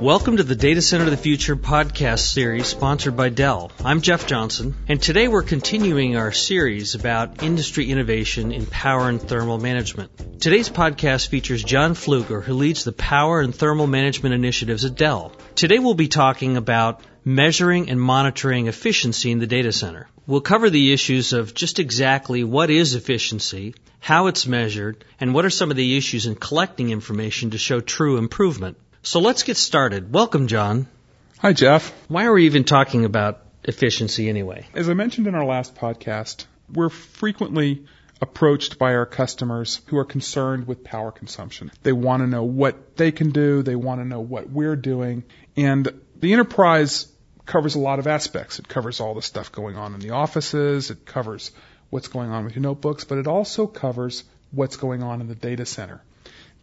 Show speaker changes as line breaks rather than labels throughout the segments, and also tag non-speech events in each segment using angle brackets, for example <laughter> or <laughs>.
Welcome to the Data Center of the Future podcast series sponsored by Dell. I'm Jeff Johnson, and today we're continuing our series about industry innovation in power and thermal management. Today's podcast features John Pflueger, who leads the power and thermal management initiatives at Dell. Today we'll be talking about measuring and monitoring efficiency in the data center. We'll cover the issues of just exactly what is efficiency, how it's measured, and what are some of the issues in collecting information to show true improvement. So let's get started. Welcome, John.
Hi, Jeff.
Why are we even talking about efficiency anyway?
As I mentioned in our last podcast, we're frequently approached by our customers who are concerned with power consumption. They want to know what they can do, they want to know what we're doing, and the enterprise covers a lot of aspects. It covers all the stuff going on in the offices, it covers what's going on with your notebooks, but it also covers what's going on in the data center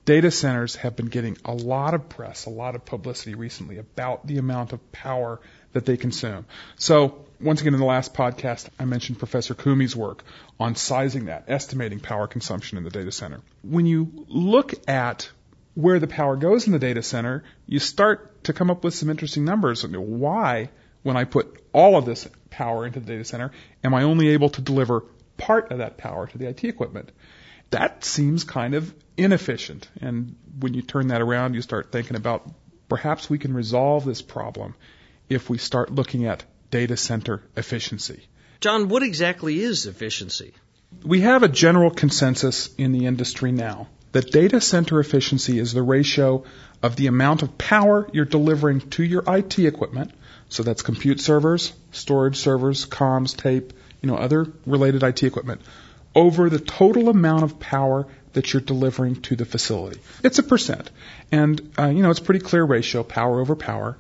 data centers have been getting a lot of press, a lot of publicity recently about the amount of power that they consume. So, once again, in the last podcast, I mentioned Professor Koomey's work on sizing that, estimating power consumption in the data center. When you look at where the power goes in the data center, you start to come up with some interesting numbers. Why, when I put all of this power into the data center, am I only able to deliver part of that power to the IT equipment? that seems kind of inefficient. And when you turn that around, you start thinking about perhaps we can resolve this problem if we start looking at data center efficiency.
John, what exactly is efficiency?
We have a general consensus in the industry now that data center efficiency is the ratio of the amount of power you're delivering to your IT equipment. So that's compute servers, storage servers, comms, tape, you know, other related IT equipment over the total amount of power that you're delivering to the facility. It's a percent. And, uh, you know, it's pretty clear ratio, power over power.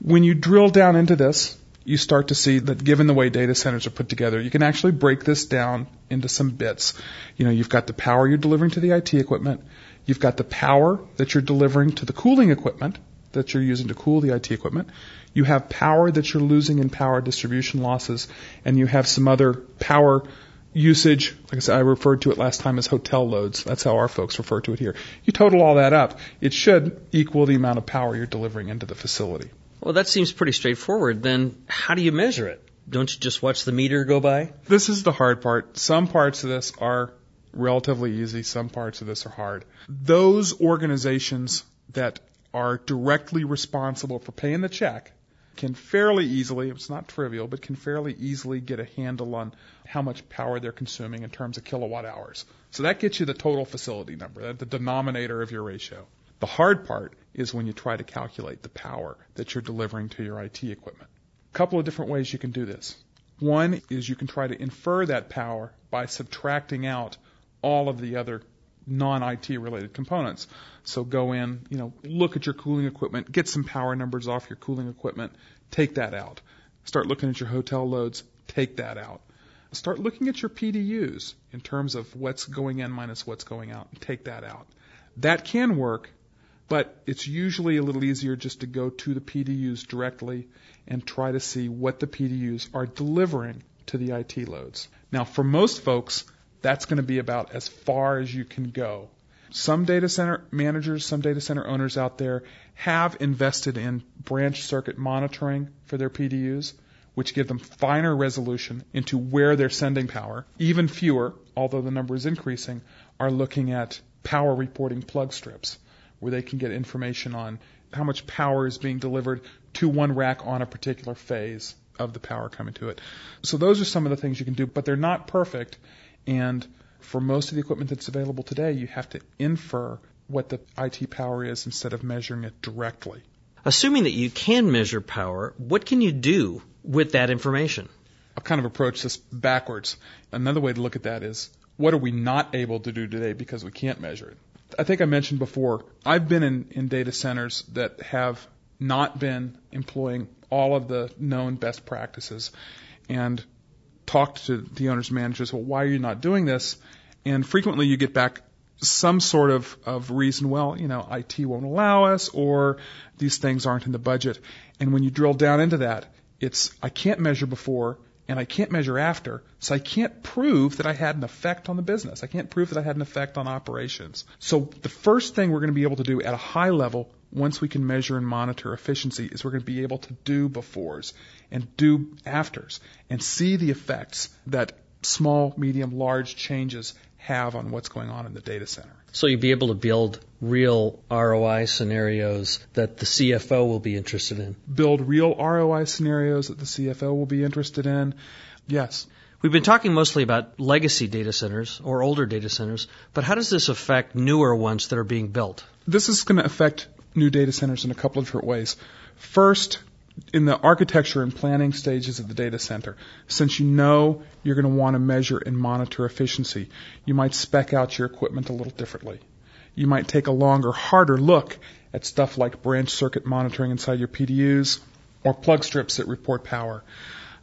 When you drill down into this, you start to see that given the way data centers are put together, you can actually break this down into some bits. You know, you've got the power you're delivering to the IT equipment. You've got the power that you're delivering to the cooling equipment that you're using to cool the IT equipment. You have power that you're losing in power distribution losses, and you have some other power usage, like I said, I referred to it last time as hotel loads. That's how our folks refer to it here. You total all that up, it should equal the amount of power you're delivering into the facility.
Well, that seems pretty straightforward. Then how do you measure it? Don't you just watch the meter go by?
This is the hard part. Some parts of this are relatively easy, some parts of this are hard. Those organizations that are directly responsible for paying the check can fairly easily, it's not trivial, but can fairly easily get a handle on how much power they're consuming in terms of kilowatt hours. So that gets you the total facility number, the denominator of your ratio. The hard part is when you try to calculate the power that you're delivering to your IT equipment. A couple of different ways you can do this. One is you can try to infer that power by subtracting out all of the other non-IT related components. So go in, you know, look at your cooling equipment, get some power numbers off your cooling equipment, take that out. Start looking at your hotel loads, take that out. Start looking at your PDUs in terms of what's going in minus what's going out, take that out. That can work, but it's usually a little easier just to go to the PDUs directly and try to see what the PDUs are delivering to the IT loads. Now, for most folks, that's going to be about as far as you can go. Some data center managers, some data center owners out there have invested in branch circuit monitoring for their PDUs, which give them finer resolution into where they're sending power. Even fewer, although the number is increasing, are looking at power reporting plug strips, where they can get information on how much power is being delivered to one rack on a particular phase of the power coming to it. So those are some of the things you can do, but they're not perfect. And for most of the equipment that's available today, you have to infer what the IT power is instead of measuring it directly.
Assuming that you can measure power, what can you do with that information?
I'll kind of approach this backwards. Another way to look at that is what are we not able to do today because we can't measure it? I think I mentioned before, I've been in, in data centers that have not been employing all of the known best practices. And talked to the owner's managers, well, why are you not doing this? And frequently you get back some sort of, of reason, well, you know, IT won't allow us or these things aren't in the budget. And when you drill down into that, it's, I can't measure before and I can't measure after, so I can't prove that I had an effect on the business. I can't prove that I had an effect on operations. So the first thing we're going to be able to do at a high level once we can measure and monitor efficiency, is we're going to be able to do befores and do afters and see the effects that small, medium, large changes have on what's going on in the data center.
So you'll be able to build real ROI scenarios that the CFO will be interested in.
Build real ROI scenarios that the CFO will be interested in. Yes.
We've been talking mostly about legacy data centers or older data centers, but how does this affect newer ones that are being built?
This is going to affect new data centers in a couple of different ways. First, in the architecture and planning stages of the data center, since you know you're going to want to measure and monitor efficiency, you might spec out your equipment a little differently. You might take a longer, harder look at stuff like branch circuit monitoring inside your PDUs or plug strips that report power.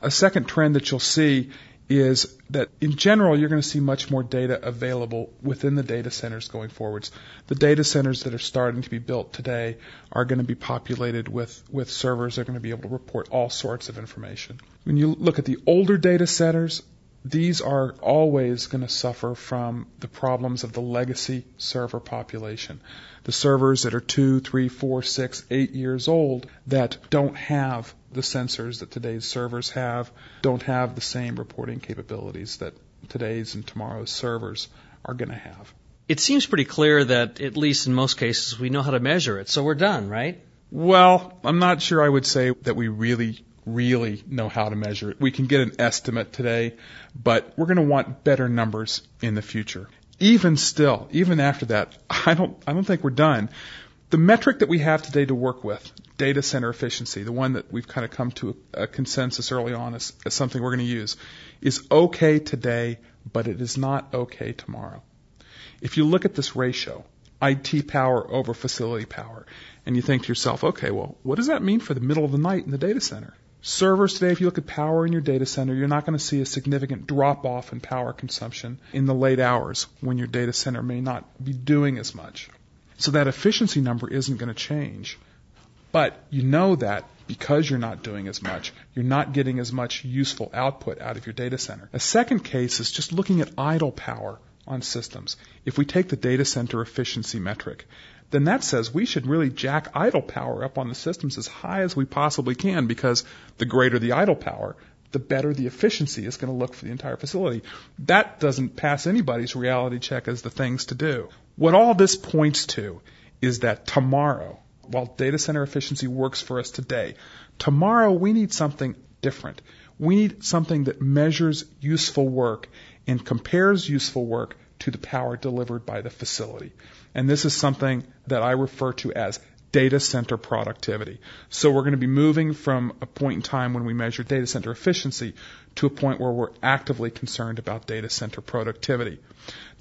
A second trend that you'll see is that in general, you're going to see much more data available within the data centers going forwards. The data centers that are starting to be built today are going to be populated with, with servers that are going to be able to report all sorts of information. When you look at the older data centers, these are always going to suffer from the problems of the legacy server population. The servers that are two, three, four, six, eight years old that don't have the sensors that today's servers have, don't have the same reporting capabilities that today's and tomorrow's servers are going to have.
It seems pretty clear that, at least in most cases, we know how to measure it, so we're done, right?
Well, I'm not sure I would say that we really really know how to measure it. We can get an estimate today, but we're going to want better numbers in the future. Even still, even after that, <laughs> I don't, I don't think we're done. The metric that we have today to work with, data center efficiency, the one that we've kind of come to a, a consensus early on as, as something we're going to use, is okay today, but it is not okay tomorrow. If you look at this ratio, IT power over facility power, and you think to yourself, okay, well, what does that mean for the middle of the night in the data center? Servers today, if you look at power in your data center, you're not going to see a significant drop off in power consumption in the late hours when your data center may not be doing as much. So that efficiency number isn't going to change. But you know that because you're not doing as much, you're not getting as much useful output out of your data center. A second case is just looking at idle power on systems. If we take the data center efficiency metric, then that says we should really jack idle power up on the systems as high as we possibly can because the greater the idle power, the better the efficiency is going to look for the entire facility. That doesn't pass anybody's reality check as the things to do. What all this points to is that tomorrow, while data center efficiency works for us today, tomorrow we need something different. We need something that measures useful work and compares useful work to the power delivered by the facility. And this is something that I refer to as data center productivity. So we're going to be moving from a point in time when we measure data center efficiency to a point where we're actively concerned about data center productivity.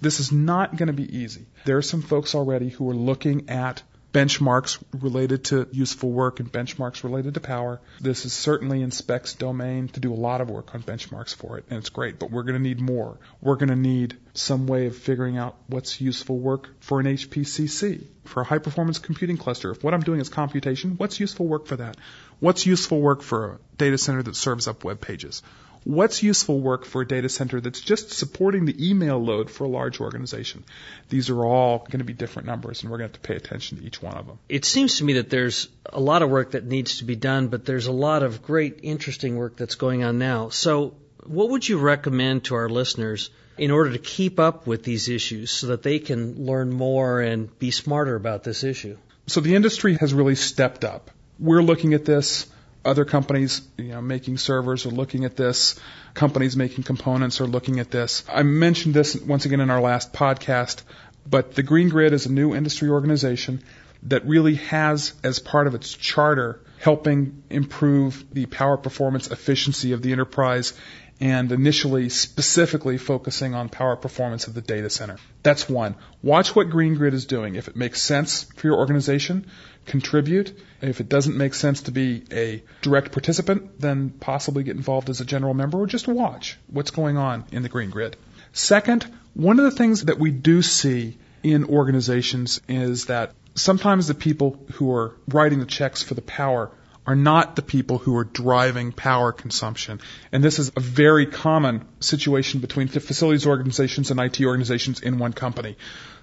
This is not going to be easy. There are some folks already who are looking at benchmarks related to useful work and benchmarks related to power. This is certainly in SPEC's domain to do a lot of work on benchmarks for it, and it's great, but we're going to need more. We're going to need some way of figuring out what's useful work for an HPCC, for a high performance computing cluster. If what I'm doing is computation, what's useful work for that? What's useful work for a data center that serves up web pages? What's useful work for a data center that's just supporting the email load for a large organization? These are all going to be different numbers, and we're going to have to pay attention to each one of them.
It seems to me that there's a lot of work that needs to be done, but there's a lot of great, interesting work that's going on now. So, what would you recommend to our listeners in order to keep up with these issues so that they can learn more and be smarter about this issue?
So, the industry has really stepped up. We're looking at this other companies, you know, making servers are looking at this. Companies making components are looking at this. I mentioned this once again in our last podcast, but the Green Grid is a new industry organization that really has as part of its charter helping improve the power performance efficiency of the enterprise and initially specifically focusing on power performance of the data center. That's one. Watch what Green Grid is doing. If it makes sense for your organization, contribute. If it doesn't make sense to be a direct participant, then possibly get involved as a general member or just watch what's going on in the Green Grid. Second, one of the things that we do see in organizations is that sometimes the people who are writing the checks for the power are not the people who are driving power consumption. And this is a very common situation between facilities organizations and IT organizations in one company.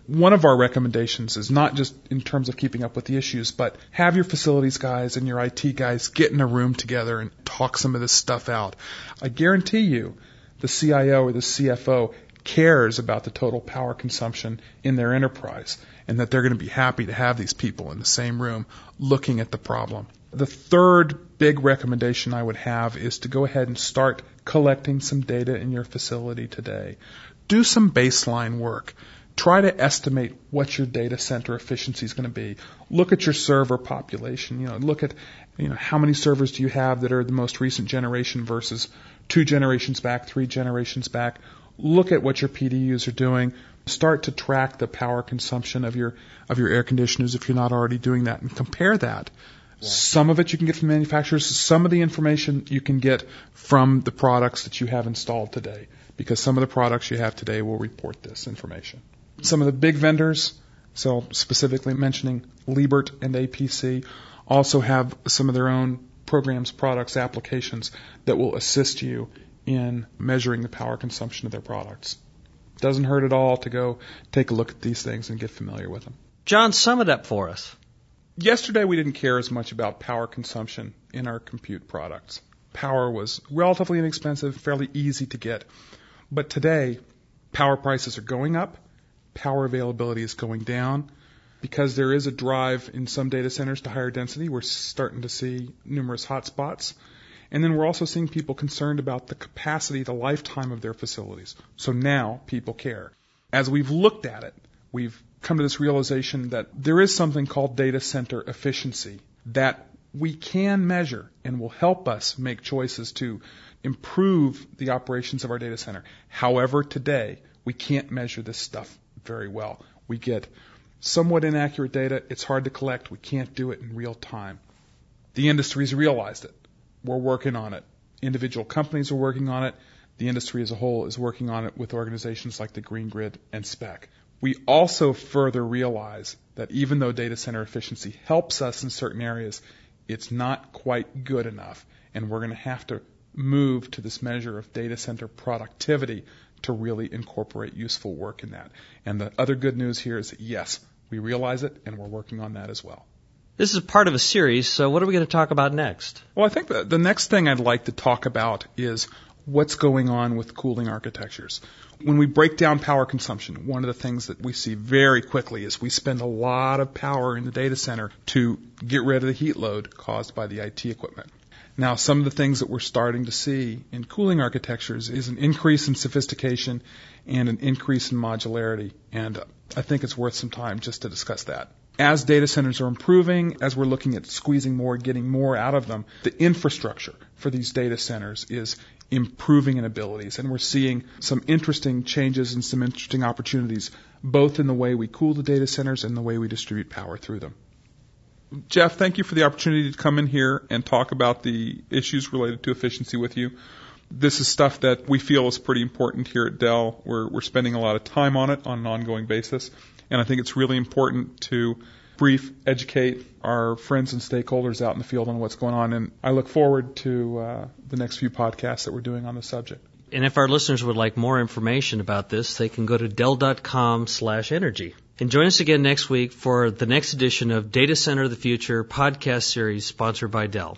one of our recommendations is not just in terms of keeping up with the issues, but have your facilities guys and your IT guys get in a room together and talk some of this stuff out. I guarantee you the CIO or the CFO cares about the total power consumption in their enterprise and that they're going to be happy to have these people in the same room looking at the problem. The third big recommendation I would have is to go ahead and start collecting some data in your facility today. Do some baseline work try to estimate what your data center efficiency is going to be. Look at your server population. You know, look at you know how many servers do you have that are the most recent generation versus two generations back, three generations back. Look at what your PDUs are doing. Start to track the power consumption of your of your air conditioners if you're not already doing that, and compare that. Yeah. Some of it you can get from manufacturers. Some of the information you can get from the products that you have installed today, because some of the products you have today will report this information. Some of the big vendors, so specifically mentioning Liebert and APC, also have some of their own programs, products, applications that will assist you in measuring the power consumption of their products. Doesn't hurt at all to go take a look at these things and get familiar with them.
John, sum it up for us.
Yesterday we didn't care as much about power consumption in our compute products. Power was relatively inexpensive, fairly easy to get. But today, power prices are going up power availability is going down. Because there is a drive in some data centers to higher density, we're starting to see numerous hotspots. And then we're also seeing people concerned about the capacity, the lifetime of their facilities. So now people care. As we've looked at it, we've come to this realization that there is something called data center efficiency that we can measure and will help us make choices to improve the operations of our data center. However, today, we can't measure this stuff very well. We get somewhat inaccurate data. It's hard to collect. We can't do it in real time. The industry's realized it. We're working on it. Individual companies are working on it. The industry as a whole is working on it with organizations like the Green Grid and SPEC. We also further realize that even though data center efficiency helps us in certain areas, it's not quite good enough. And we're going to have to move to this measure of data center productivity to really incorporate useful work in that. And the other good news here is that yes, we realize it and we're working on that as well.
This is part of a series, so what are we going to talk about next?
Well, I think the next thing I'd like to talk about is what's going on with cooling architectures. When we break down power consumption, one of the things that we see very quickly is we spend a lot of power in the data center to get rid of the heat load caused by the IT equipment. Now, some of the things that we're starting to see in cooling architectures is an increase in sophistication and an increase in modularity. And I think it's worth some time just to discuss that. As data centers are improving, as we're looking at squeezing more, getting more out of them, the infrastructure for these data centers is improving in abilities. And we're seeing some interesting changes and some interesting opportunities, both in the way we cool the data centers and the way we distribute power through them. Jeff, thank you for the opportunity to come in here and talk about the issues related to efficiency with you. This is stuff that we feel is pretty important here at Dell. We're, we're spending a lot of time on it on an ongoing basis. And I think it's really important to brief, educate our friends and stakeholders out in the field on what's going on. And I look forward to uh, the next few podcasts that we're doing on the subject.
And if our listeners would like more information about this, they can go to dell.com slash energy. And join us again next week for the next edition of Data Center of the Future podcast series sponsored by Dell.